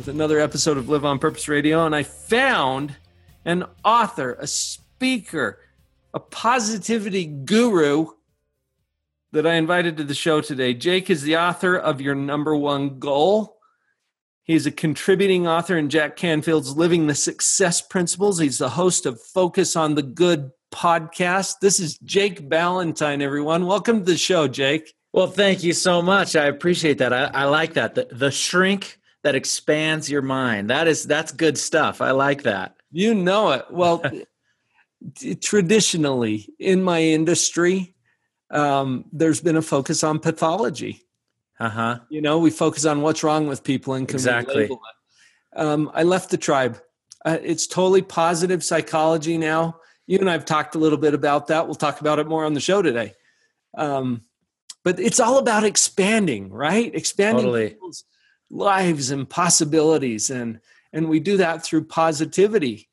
with another episode of Live on Purpose Radio. And I found an author, a speaker, a positivity guru that I invited to the show today. Jake is the author of Your Number One Goal. He's a contributing author in Jack Canfield's Living the Success Principles. He's the host of Focus on the Good podcast. This is Jake Ballantyne, everyone. Welcome to the show, Jake. Well, thank you so much. I appreciate that. I, I like that. The, the shrink that expands your mind. That is that's good stuff. I like that. You know it. Well, traditionally in my industry, um, there's been a focus on pathology. Uh huh. You know, we focus on what's wrong with people and can exactly. label it. Um, I left the tribe. Uh, it's totally positive psychology now. You and I've talked a little bit about that. We'll talk about it more on the show today. Um, but it's all about expanding, right? Expanding Totally. people's lives and possibilities, and and we do that through positivity.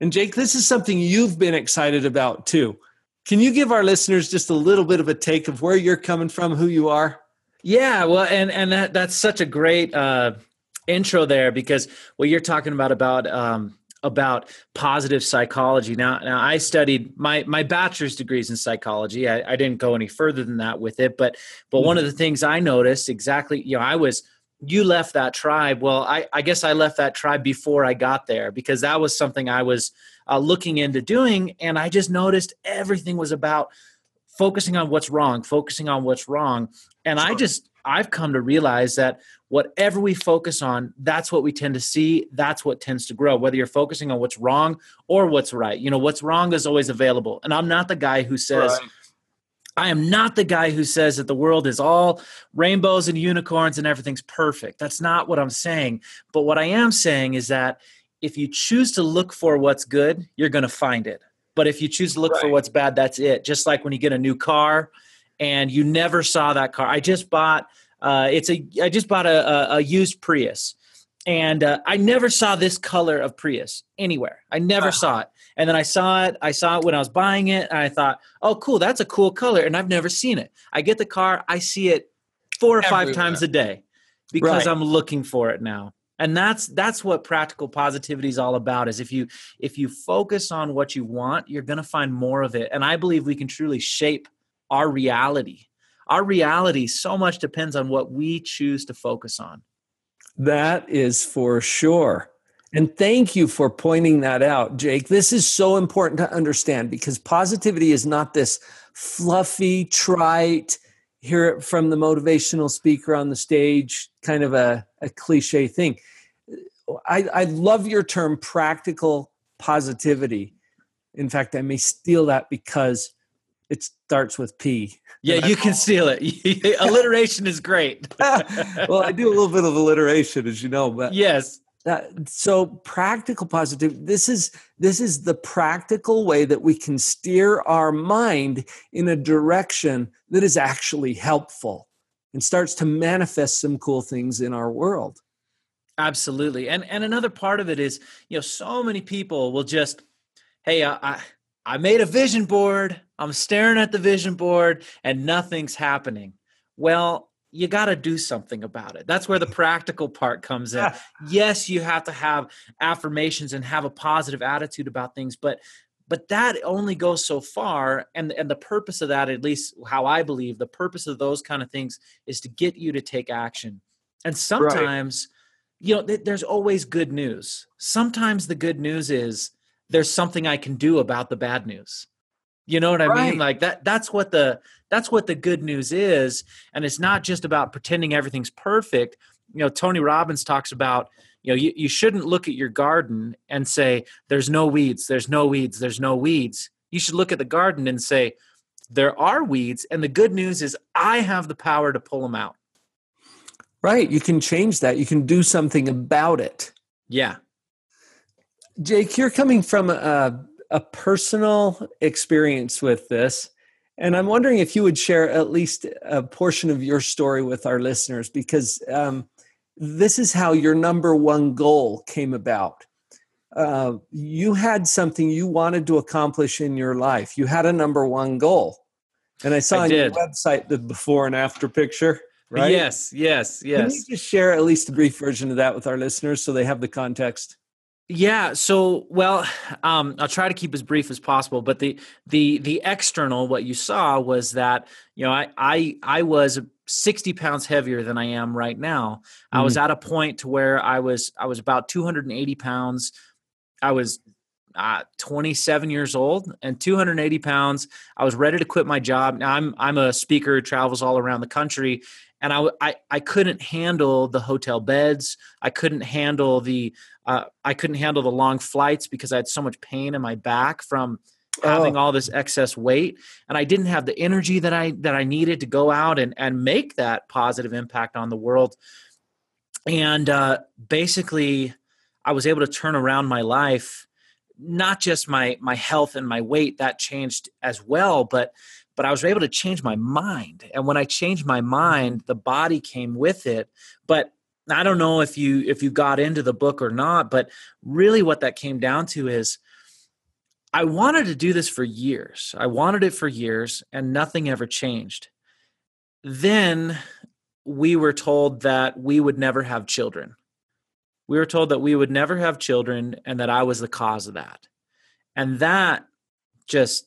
And Jake, this is something you've been excited about too. Can you give our listeners just a little bit of a take of where you're coming from, who you are? Yeah, well, and and that that's such a great uh, intro there because what you're talking about about um, about positive psychology. Now, now I studied my my bachelor's degrees in psychology. I, I didn't go any further than that with it, but but one of the things I noticed exactly, you know, I was you left that tribe. Well, I I guess I left that tribe before I got there because that was something I was uh, looking into doing, and I just noticed everything was about focusing on what's wrong, focusing on what's wrong, and I just I've come to realize that whatever we focus on, that's what we tend to see. That's what tends to grow, whether you're focusing on what's wrong or what's right. You know, what's wrong is always available. And I'm not the guy who says, Right. I am not the guy who says that the world is all rainbows and unicorns and everything's perfect. That's not what I'm saying. But what I am saying is that if you choose to look for what's good, you're going to find it. But if you choose to look for what's bad, that's it. Just like when you get a new car and you never saw that car. I just bought uh, it's a I just bought a, a, a used Prius, and uh, I never saw this color of Prius anywhere. I never Ah. saw it, and then I saw it. I saw it when I was buying it, and I thought, "Oh, cool, that's a cool color," and I've never seen it. I get the car, I see it four or five times a day because Right. I'm looking for it now. And that's that's what practical positivity is all about. Is if you if you focus on what you want, you're going to find more of it. And I believe we can truly shape our reality. Our reality so much depends on what we choose to focus on. That is for sure. And thank you for pointing that out, Jake. This is so important to understand because positivity is not this fluffy, trite, hear it from the motivational speaker on the stage, kind of a, a cliche thing. I, I love your term practical positivity. In fact, I may steal that because it starts with P. Yeah, you can steal it. Alliteration is great. well, I do a little bit of alliteration, as you know, but yes. Uh, so practical positivity this is this is the practical way that we can steer our mind in a direction that is actually helpful and starts to manifest some cool things in our world Absolutely. And and another part of it is, you know, so many people will just, hey, I I, I made a vision board. I'm staring at the vision board and nothing's happening. Well, you got to do something about it. That's where the practical part comes in. yes, you have to have affirmations and have a positive attitude about things, but but that only goes so far and and the purpose of that at least how I believe the purpose of those kind of things is to get you to take action. And sometimes you know th- there's always good news sometimes the good news is there's something i can do about the bad news you know what i Right. mean like that that's what the that's what the good news is and it's not just about pretending everything's perfect you know tony robbins talks about you know you, you shouldn't look at your garden and say there's no weeds there's no weeds there's no weeds you should look at the garden and say there are weeds and the good news is i have the power to pull them out Right. You can change that. You can do something about it. Yeah. Jake, you're coming from a, a personal experience with this. And I'm wondering if you would share at least a portion of your story with our listeners, because um, this is how your number one goal came about. Uh, you had something you wanted to accomplish in your life. You had a number one goal. And I saw I on your website the before and after picture, right? Yes, yes, Can you yes. just share at least a brief version of that with our listeners so they have the context? Yeah. So, well, um, I'll try to keep as brief as possible. But the the the external, what you saw was that you know I I I was sixty pounds heavier than I am right now. I was at a point to where I was I was about two hundred and eighty pounds. I was uh, 27 years old and 280 pounds. I was ready to quit my job. Now I'm I'm a speaker who travels all around the country, and I I, I couldn't handle the hotel beds. I couldn't handle the uh, I couldn't handle the long flights because I had so much pain in my back from having Oh. all this excess weight, and I didn't have the energy that I that I needed to go out and and make that positive impact on the world. And uh, basically, I was able to turn around my life not just my my health and my weight that changed as well but but I was able to change my mind and when I changed my mm-hmm. mind the body came with it but I don't know if you if you got into the book or not but really what that came down to is I wanted to do this for years. I wanted it for years and nothing ever changed. Then we were told that we would never have children. We were told that we would never have children and that I was the cause of that. And that just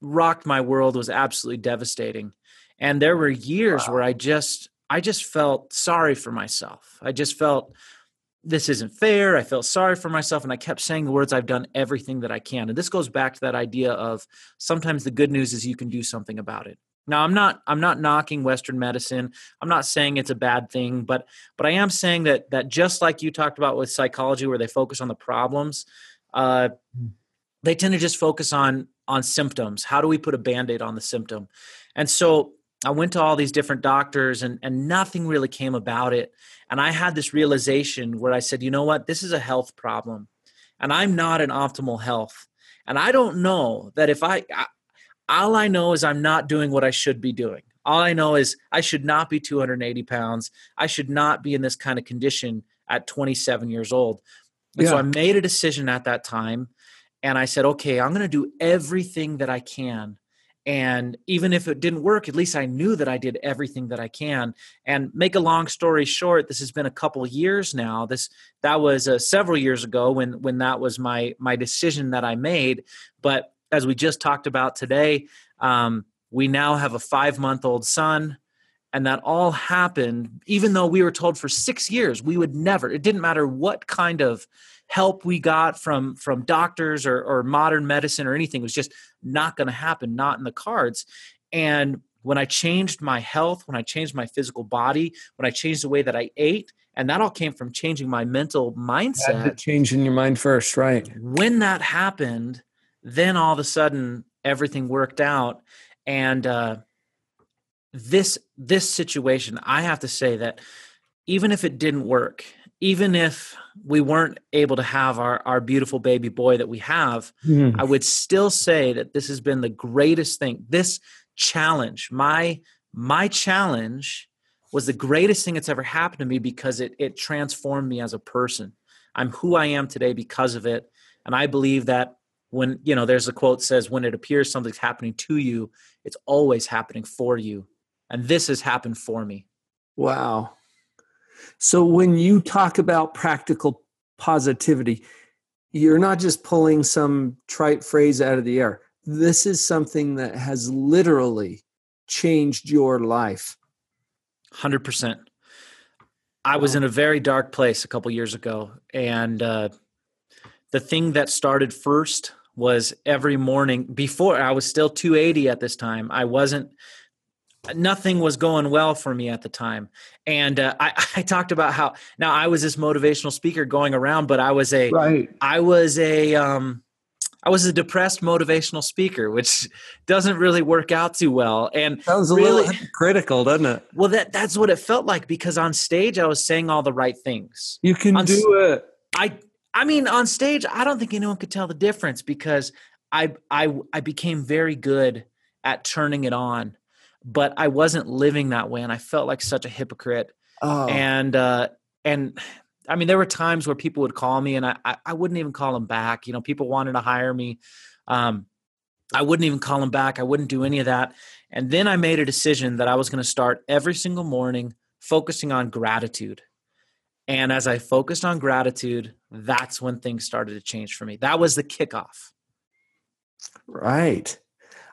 rocked my world was absolutely devastating. And there were years where I just I just felt sorry for myself. I just felt this isn't fair. I felt sorry for myself and I kept saying the words I've done everything that I can. And this goes back to that idea of sometimes the good news is you can do something about it. Now I'm not I'm not knocking western medicine. I'm not saying it's a bad thing, but but I am saying that that just like you talked about with psychology where they focus on the problems, uh, they tend to just focus on on symptoms. How do we put a band-aid on the symptom? And so I went to all these different doctors and and nothing really came about it. And I had this realization where I said, you know what, this is a health problem. And I'm not in optimal health. And I don't know that if I, I all I know is I'm not doing what I should be doing. All I know is I should not be 280 pounds. I should not be in this kind of condition at 27 years old. And so I made a decision at that time and I said, okay, I'm going to do everything that I can. And even if it didn't work, at least I knew that I did everything that I can. And make a long story short, this has been a couple years now. This that was uh, several years ago when when that was my my decision that I made. But as we just talked about today, um, we now have a five month old son. And that all happened, even though we were told for six years we would never, it didn't matter what kind of help we got from from doctors or, or modern medicine or anything, it was just not going to happen, not in the cards. And when I changed my health, when I changed my physical body, when I changed the way that I ate, and that all came from changing my mental mindset change in your mind first, right? when that happened, then all of a sudden everything worked out. And uh, this this situation, I have to say that even if it didn't work, even if we weren't able to have our, our beautiful baby boy that we have, Hmm. I would still say that this has been the greatest thing. This challenge, my my challenge was the greatest thing that's ever happened to me because it it transformed me as a person. I'm who I am today because of it. And I believe that when, you know, there's a quote says when it appears something's happening to you, it's always happening for you. And this has happened for me. Wow. So when you talk about practical positivity, you're not just pulling some trite phrase out of the air. This is something that has literally changed your life. 100%. I was in a very dark place a couple years ago. And uh, the thing that started first was every morning before I was still 280 at this time. I wasn't, nothing was going well for me at the time. And uh, I, I talked about how now I was this motivational speaker going around, but I was a, Right. I was a um I was a depressed motivational speaker, which doesn't really work out too well. And sounds a really, little critical, doesn't it? Well, that that's what it felt like because on stage I was saying all the right things. You can on, do it. I I mean, on stage, I don't think anyone could tell the difference because I I I became very good at turning it on, but I wasn't living that way, and I felt like such a hypocrite. Oh. And uh, and I mean, there were times where people would call me, and I I, I wouldn't even call them back. You know, people wanted to hire me. Um, I wouldn't even call them back. I wouldn't do any of that. And then I made a decision that I was going to start every single morning focusing on gratitude. And as I focused on gratitude, that's when things started to change for me. That was the kickoff. Right.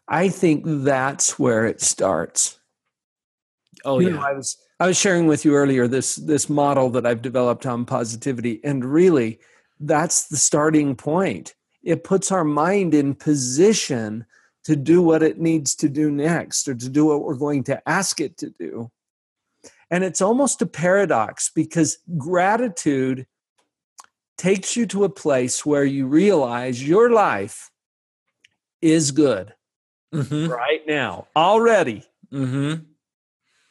I think that's where it starts. Oh you yeah. Know, I was I was sharing with you earlier this this model that I've developed on positivity and really that's the starting point. It puts our mind in position to do what it needs to do next or to do what we're going to ask it to do. And it's almost a paradox because gratitude takes you to a place where you realize your life is good mm-hmm. right now, already. Mm-hmm.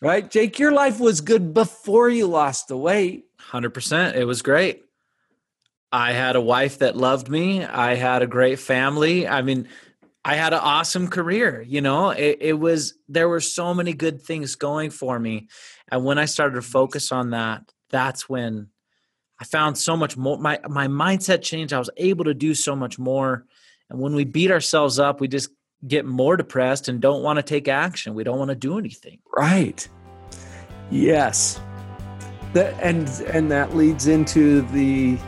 Right, Jake, your life was good before you lost the weight. 100%. It was great. I had a wife that loved me. I had a great family. I mean, I had an awesome career. You know, it, it, was, there were so many good things going for me. And when I started to focus on that, that's when I found so much more. My, my mindset changed. I was able to do so much more. And when we beat ourselves up, we just get more depressed and don't want to take action. We don't want to do anything. Right. Yes. That, and and that leads into the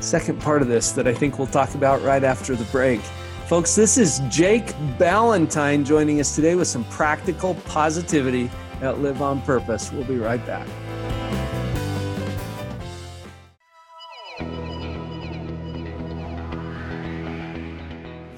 second part of this that I think we'll talk about right after the break. Folks, this is Jake Ballantyne joining us today with some practical positivity at Live on Purpose. We'll be right back.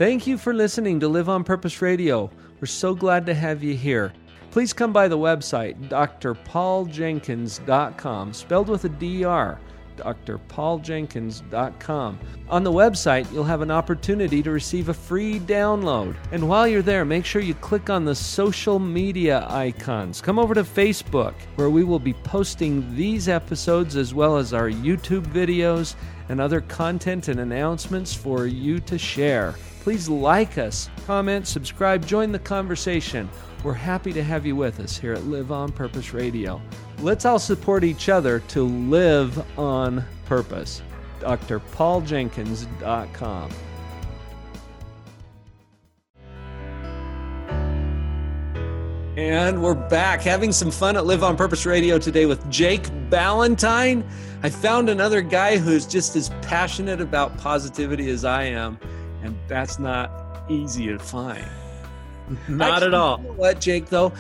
Thank you for listening to Live on Purpose Radio. We're so glad to have you here. Please come by the website, drpauljenkins.com, spelled with a DR, drpauljenkins.com. On the website, you'll have an opportunity to receive a free download. And while you're there, make sure you click on the social media icons. Come over to Facebook, where we will be posting these episodes as well as our YouTube videos and other content and announcements for you to share. Please like us, comment, subscribe, join the conversation. We're happy to have you with us here at Live on Purpose Radio. Let's all support each other to live on purpose. drpauljenkins.com. And we're back having some fun at Live on Purpose Radio today with Jake Ballantyne. I found another guy who's just as passionate about positivity as I am, and that's not easy to find. Not Actually, at all. You know what, Jake, though?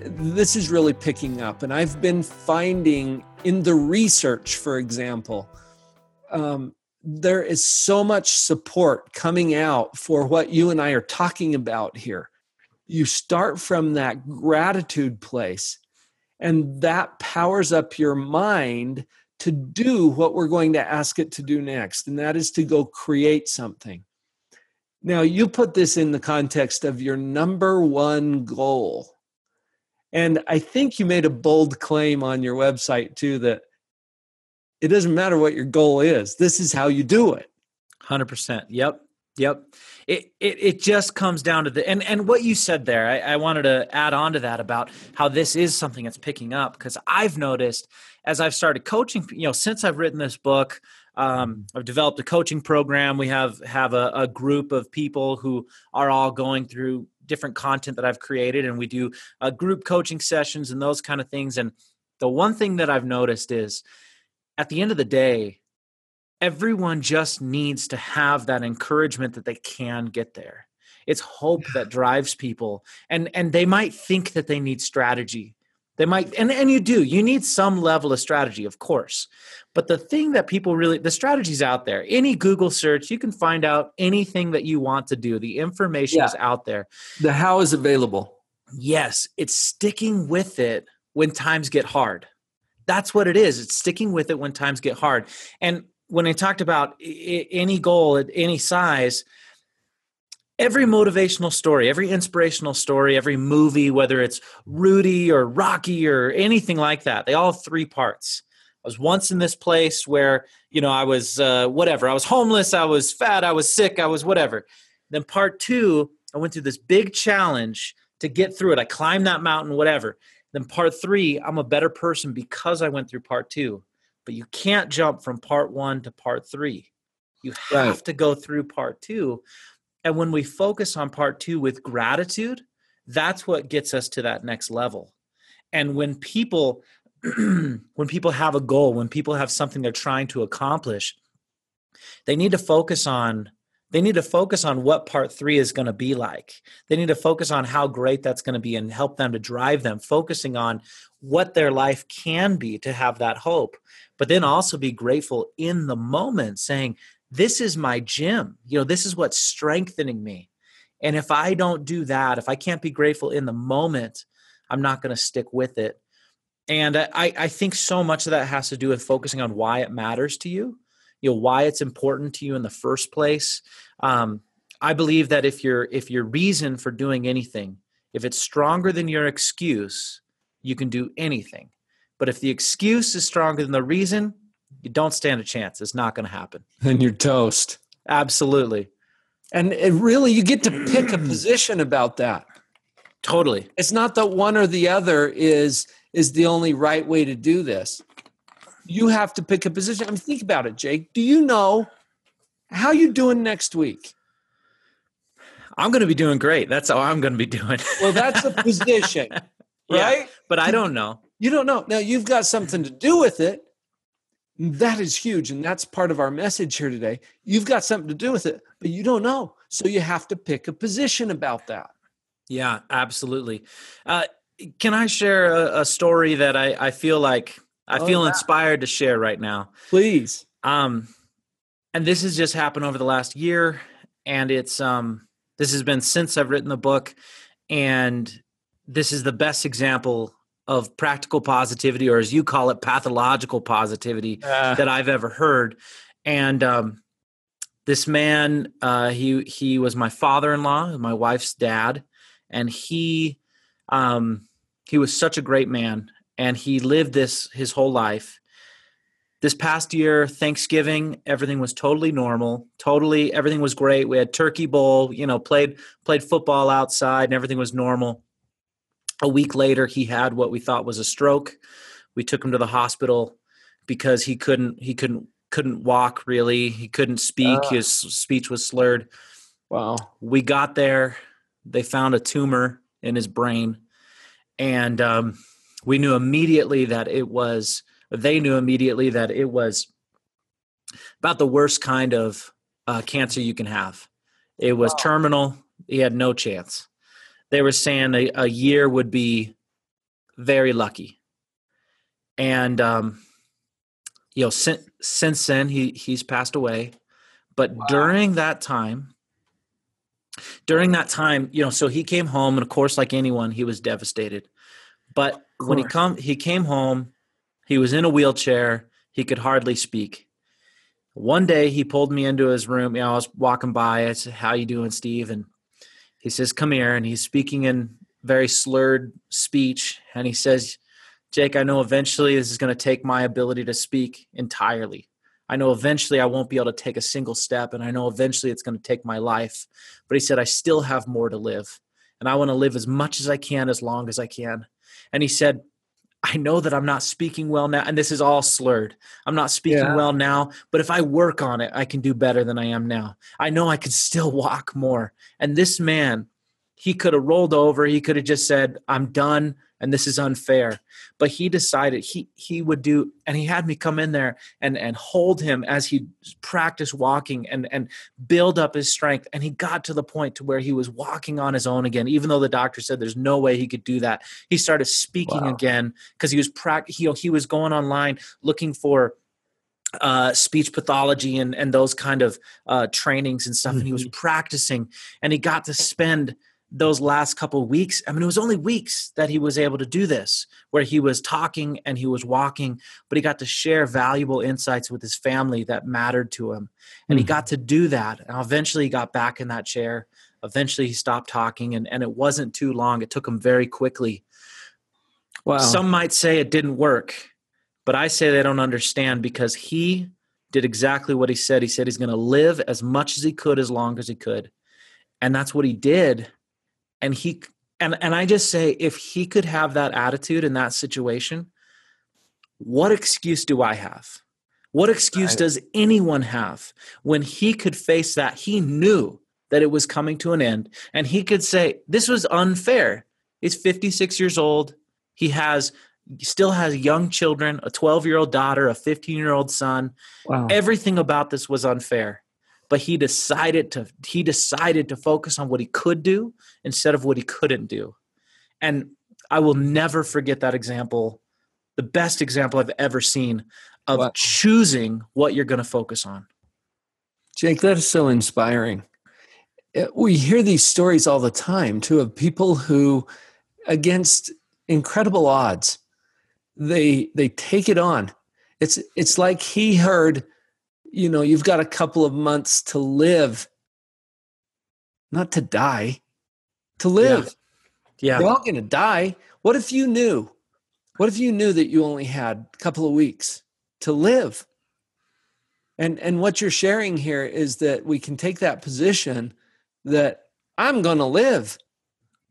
This is really picking up, and I've been finding in the research, for example, um, there is so much support coming out for what you and I are talking about here you start from that gratitude place and that powers up your mind to do what we're going to ask it to do next and that is to go create something now you put this in the context of your number one goal and i think you made a bold claim on your website too that it doesn't matter what your goal is this is how you do it 100% yep Yep. It, it it just comes down to the and and what you said there. I, I wanted to add on to that about how this is something that's picking up because I've noticed as I've started coaching, you know, since I've written this book, um, I've developed a coaching program. We have have a, a group of people who are all going through different content that I've created, and we do uh, group coaching sessions and those kind of things. And the one thing that I've noticed is, at the end of the day, everyone just needs to have that encouragement that they can get there it's hope that drives people and and they might think that they need strategy they might and and you do you need some level of strategy of course. But the thing that people really the strategy's out there any google search you can find out anything that you want to do. The information Yeah. is out there. The how is available. Yes it's sticking with it when times get hard. That's what it is it's sticking with it when times get hard. And when i talked about any goal at any size every motivational story, every inspirational story, every movie, whether it's Rudy or Rocky or anything like that, they all have three parts. I was once in this place where, you know, I was uh, whatever. I was homeless, I was fat, I was sick, I was whatever. Then part two, I went through this big challenge to get through it. I climbed that mountain, whatever. Then part three, I'm a better person because I went through part two. But you can't jump from part one to part three. You have right. to go through part two. And when we focus on part two with gratitude, that's what gets us to that next level. And when people when people have a goal, when people have something they're trying to accomplish, they need to focus on they need to focus on what part three is going to be like. They need to focus on how great that's going to be and help them to drive them, focusing on what their life can be to have that hope. But then also be grateful in the moment, saying, This is my gym. You know, this is what's strengthening me. And if I don't do that, if I can't be grateful in the moment, I'm not going to stick with it. And I, I think so much of that has to do with focusing on why it matters to you you know why it's important to you in the first place um, i believe that if your if your reason for doing anything if it's stronger than your excuse you can do anything but if the excuse is stronger than the reason you don't stand a chance it's not going to happen then you're toast absolutely and it really you get to pick a position about that totally it's not that one or the other is is the only right way to do this you have to pick a position. I mean, think about it, Jake. Do you know how you doing next week? I'm going to be doing great. That's how I'm going to be doing. well, that's a position, right? Yeah, but I don't know. You don't know. Now you've got something to do with it. That is huge, and that's part of our message here today. You've got something to do with it, but you don't know, so you have to pick a position about that. Yeah, absolutely. Uh, can I share a, a story that I, I feel like I oh, feel wow. inspired to share right now. Please. Um, and this has just happened over the last year, and it's um, this has been since I've written the book, and this is the best example of practical positivity, or as you call it, pathological positivity uh. that I've ever heard. And um, this man, uh, he he was my father-in-law, my wife's dad, and he um, he was such a great man and he lived this his whole life. This past year, Thanksgiving, everything was totally normal. Totally, everything was great. We had turkey bowl, you know, played played football outside, and everything was normal. A week later, he had what we thought was a stroke. We took him to the hospital because he couldn't he couldn't couldn't walk really. He couldn't speak. Uh, His speech was slurred. Wow. We got there. They found a tumor in his brain, and um, we knew immediately that it was they knew immediately that it was about the worst kind of uh, cancer you can have it was wow. terminal he had no chance they were saying a, a year would be very lucky and um, you know since, since then he he's passed away but wow. during that time during that time you know so he came home and of course like anyone he was devastated but when he come he came home, he was in a wheelchair, he could hardly speak. One day he pulled me into his room. You know, I was walking by. I said, How you doing, Steve? And he says, Come here. And he's speaking in very slurred speech. And he says, Jake, I know eventually this is going to take my ability to speak entirely. I know eventually I won't be able to take a single step, and I know eventually it's going to take my life. But he said, I still have more to live, and I want to live as much as I can, as long as I can and he said I know that I'm not speaking well now, and this is all slurred. I'm not speaking yeah. well now, but if I work on it, I can do better than I am now. I know I can still walk more. And this man, he could have rolled over. He could have just said, I'm done and this is unfair but he decided he he would do and he had me come in there and and hold him as he practiced walking and and build up his strength and he got to the point to where he was walking on his own again even though the doctor said there's no way he could do that he started speaking wow. again because he was pract- he, he was going online looking for uh, speech pathology and and those kind of uh, trainings and stuff and he was mm-hmm. practicing and he got to spend those last couple of weeks. I mean it was only weeks that he was able to do this where he was talking and he was walking but he got to share valuable insights with his family that mattered to him. And mm-hmm. he got to do that. And eventually he got back in that chair. Eventually he stopped talking and, and it wasn't too long. It took him very quickly. Wow. some might say it didn't work but i say they don't understand because he did exactly what he said. He said he's going to live as much as he could as long as he could. And that's what he did and he and and i just say if he could have that attitude in that situation what excuse do i have? What excuse Right. does anyone have when he could face that? He knew that it was coming to an end and he could say this was unfair. He's 56 years old. He has still has young children a 12 year old daughter a 15 year old son. Wow. everything about this was unfair but he decided to he decided to focus on what he could do instead of what he couldn't do and i will never forget that example the best example i've ever seen of Wow. choosing what you're going to focus on Jake, that is so inspiring. Uh, We hear these stories all the time too of people who, against incredible odds, they they take it on. It's it's like he heard, you know, you've got a couple of months to live, not to die, to live. yeah We're all going to die. What if you knew? What if you knew that you only had a couple of weeks to live? And and what you're sharing here is that we can take that position that I'm going to live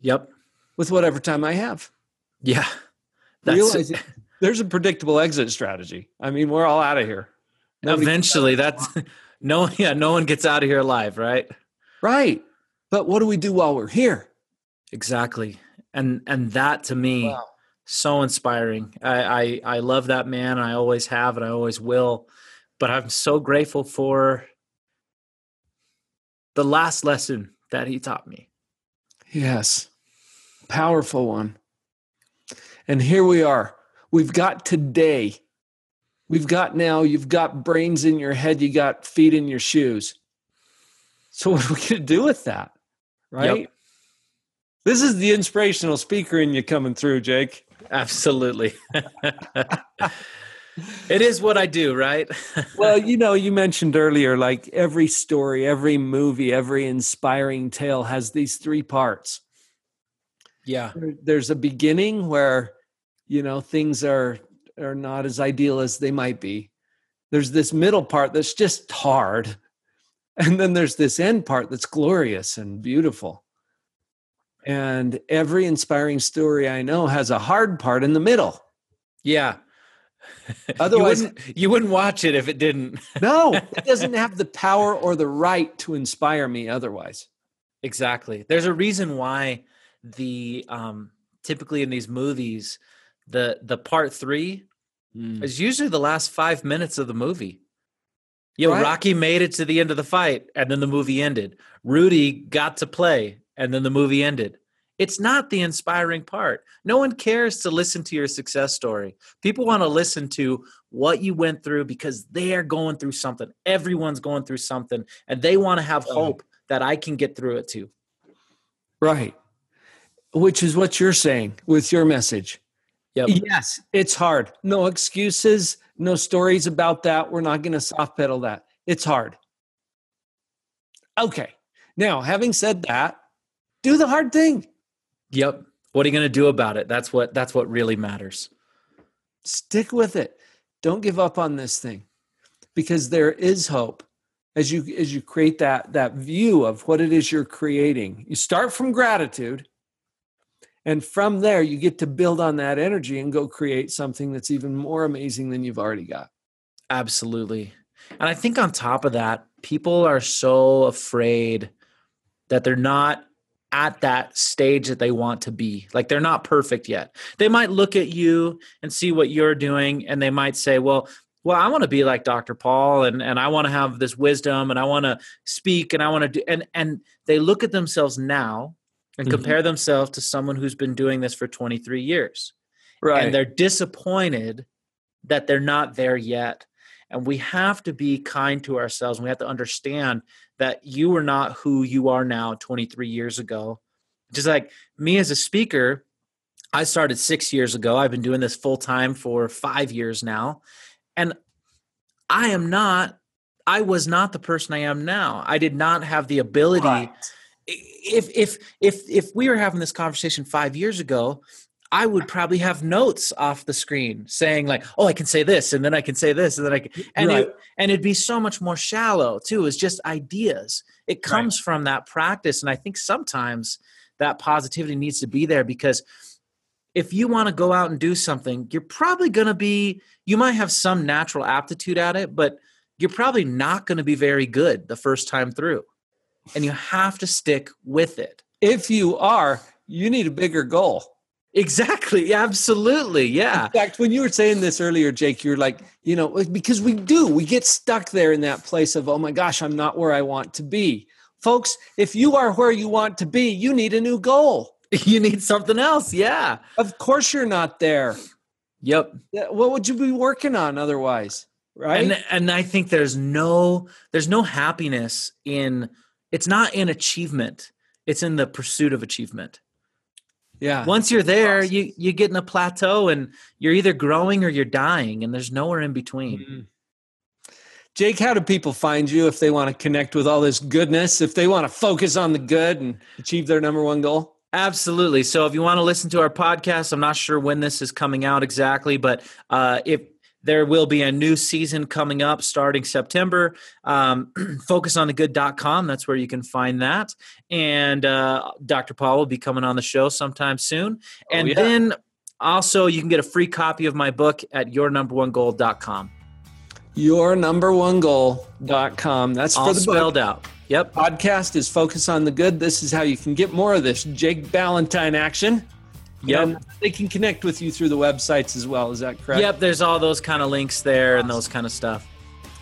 yep with whatever time I have. yeah that's Realizing there's a predictable exit strategy. I mean, we're all out of here. Nobody- eventually that's no yeah no one gets out of here alive right right. But what do we do while we're here? exactly and and that to me so inspiring. I, I I love that man. I always have, and I always will. But I'm so grateful for the last lesson that he taught me. Yes. Powerful one. And here we are. We've got today. We've got now, you've got brains in your head, you got feet in your shoes. So, what are we going to do with that? Right? Yep. This is the inspirational speaker in you coming through, Jake. Absolutely. it is what I do, right? Well, you know, you mentioned earlier like every story, every movie, every inspiring tale has these three parts. yeah. There's a beginning where you know things are are not as ideal as they might be there's this middle part that's just hard and then there's this end part that's glorious and beautiful and every inspiring story i know has a hard part in the middle Yeah. Otherwise- you wouldn't, you wouldn't watch it if it didn't. no it doesn't have the power or the right to inspire me otherwise Exactly. There's a reason why the um typically in these movies the the part 3 hmm. is usually the last 5 minutes of the movie. You know, Right. Rocky made it to the end of the fight and then the movie ended. Rudy got to play and then the movie ended. It's not the inspiring part. No one cares to listen to your success story. People want to listen to what you went through because they're going through something. Everyone's going through something and they want to have uh-huh. hope that I can get through it too. right which is what you're saying with your message Yep. Yes, it's hard. No excuses, no stories about that. We're not going to soft pedal that. It's hard. Okay. Now, having said that, do the hard thing. Yep. What are you going to do about it? That's what that's what really matters. Stick with it. Don't give up on this thing because there is hope as you as you create that that view of what it is you're creating. You start from gratitude and from there you get to build on that energy and go create something that's even more amazing than you've already got. Absolutely. And I think on top of that, people are so afraid that they're not at that stage that they want to be. Like they're not perfect yet. They might look at you and see what you're doing and they might say, "Well, well, I want to be like Dr. Paul and and I want to have this wisdom and I want to speak and I want to do and and they look at themselves now and Mhm. compare themselves to someone who's been doing this for 23 years. Right. and they're disappointed that they're not there yet. And we have to be kind to ourselves. And we have to understand that you are not who you are now 23 years ago. Just like me as a speaker, I started six years ago. I've been doing this full time for five years now. And I am not, I was not the person I am now. I did not have the ability Right. If if if if we were having this conversation five years ago, I would probably have notes off the screen saying like, "Oh, I can say this, and then I can say this, and then I can," and Right. it, and it'd be so much more shallow too. It's just ideas. It comes from that practice, and I think sometimes that positivity needs to be there because if you want to go out and do something, you're probably going to be. You might have some natural aptitude at it, but you're probably not going to be very good the first time through, and you have to stick with it. If you are, you need a bigger goal. Exactly. Absolutely. Yeah. In fact, when you were saying this earlier, Jake, you're like, you know, because we do, we get stuck there in that place of, oh my gosh, I'm not where I want to be. Folks, if you are where you want to be, you need a new goal. You need something else. Yeah. Of course, you're not there. Yep. What would you be working on otherwise? Right? And and I think there's no there's no happiness in it's not in achievement. It's in the pursuit of achievement. yeah. Once you're there, you you get in a plateau and you're either growing or you're dying and there's nowhere in between. Mhm. Jake, how do people find you if they want to connect with all this goodness, if they want to focus on the good and achieve their number one goal? Absolutely. So if you want to listen to our podcast, I'm not sure when this is coming out exactly, but uh, if there will be a new season coming up starting September. Um, focusonthegood.com. That's where you can find that. And uh, Dr. Paul will be coming on the show sometime soon. Oh, And yeah. then also you can get a free copy of my book at yournumberonegoal.com. Your number one goal.com. That's All for the book. spelled out. Yep. podcast is focus on the good this is how you can get more of this jake ballantyne action Yep. They can connect with you through the websites as well is that correct Yep. There's all those kind of links there and those kind of stuff.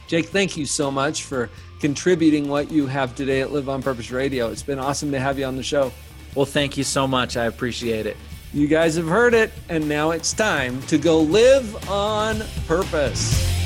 jake thank you so much for contributing what you have today at live on purpose radio it's been awesome to have you on the show Well, thank you so much. I appreciate it. you guys have heard it and now it's time to go live on purpose